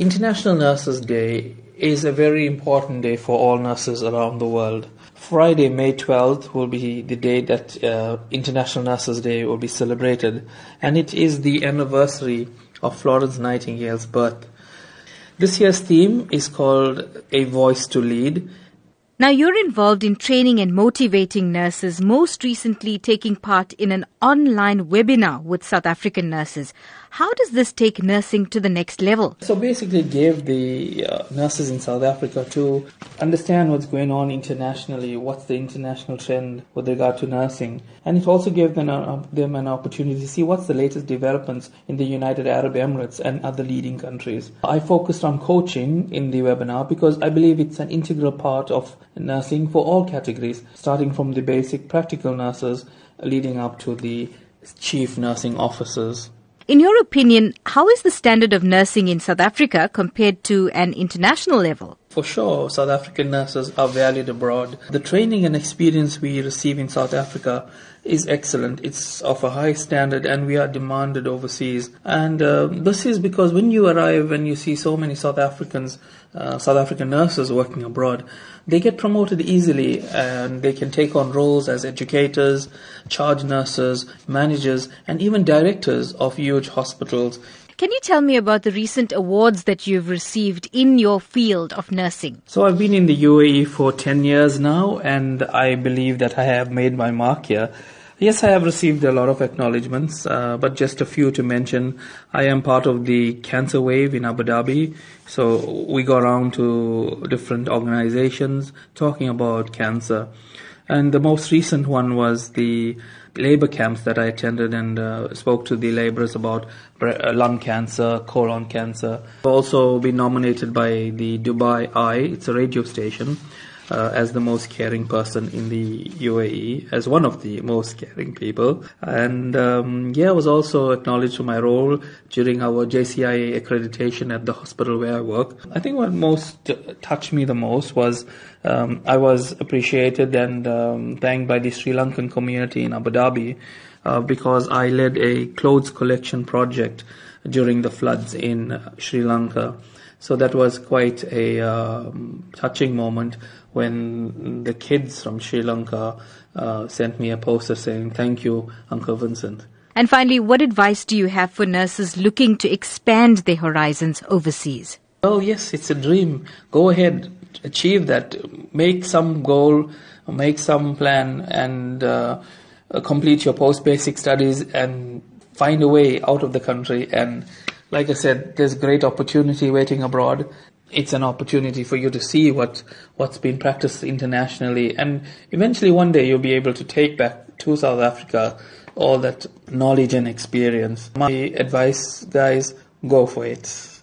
International Nurses Day is a very important day for all nurses around the world. Friday, May 12th, will be the day that uh, International Nurses Day will be celebrated, and it is the anniversary of Florence Nightingale's birth. This year's theme is called A Voice to Lead, now, you're involved in training and motivating nurses, most recently taking part in an online webinar with South African nurses. How does this take nursing to the next level? So, basically, gave the uh, nurses in South Africa to understand what's going on internationally, what's the international trend with regard to nursing, and it also gave them, uh, them an opportunity to see what's the latest developments in the United Arab Emirates and other leading countries. I focused on coaching in the webinar because I believe it's an integral part of nursing for all categories, starting from the basic practical nurses leading up to the chief nursing officers. In your opinion, how is the standard of nursing in South Africa compared to an international level? For sure, South African nurses are valued abroad. The training and experience we receive in South Africa is excellent. It's of a high standard and we are demanded overseas. And uh, this is because when you arrive and you see so many South Africans, uh, South African nurses working abroad, they get promoted easily and they can take on roles as educators, charge nurses, managers, and even directors of huge hospitals. Can you tell me about the recent awards that you've received in your field of nursing? So I've been in the UAE for 10 years now and I believe that I have made my mark here. Yes, I have received a lot of acknowledgements, uh, but just a few to mention. I am part of the Cancer Wave in Abu Dhabi. So we go around to different organizations talking about cancer. And the most recent one was the labor camps that I attended and uh, spoke to the laborers about uh, lung cancer, colon cancer. I've also been nominated by the Dubai Eye, it's a radio station, uh, as the most caring person in the UAE, as one of the most caring people. And um, yeah, I was also acknowledged for my role during our JCIA accreditation at the hospital where I work. I think what most touched me the most was um, I was appreciated and um, thanked by the Sri Lankan community in Abu Dhabi uh, because I led a clothes collection project during the floods in Sri Lanka. So that was quite a um, touching moment when the kids from Sri Lanka uh, sent me a poster saying, Thank you, Uncle Vincent. And finally, what advice do you have for nurses looking to expand their horizons overseas? Well, yes, it's a dream. Go ahead, achieve that. Make some goal, make some plan, and uh, Uh, complete your post basic studies and find a way out of the country and like I said, there's great opportunity waiting abroad. It's an opportunity for you to see what what's been practiced internationally, and eventually one day you'll be able to take back to South Africa all that knowledge and experience. My advice, guys, go for it.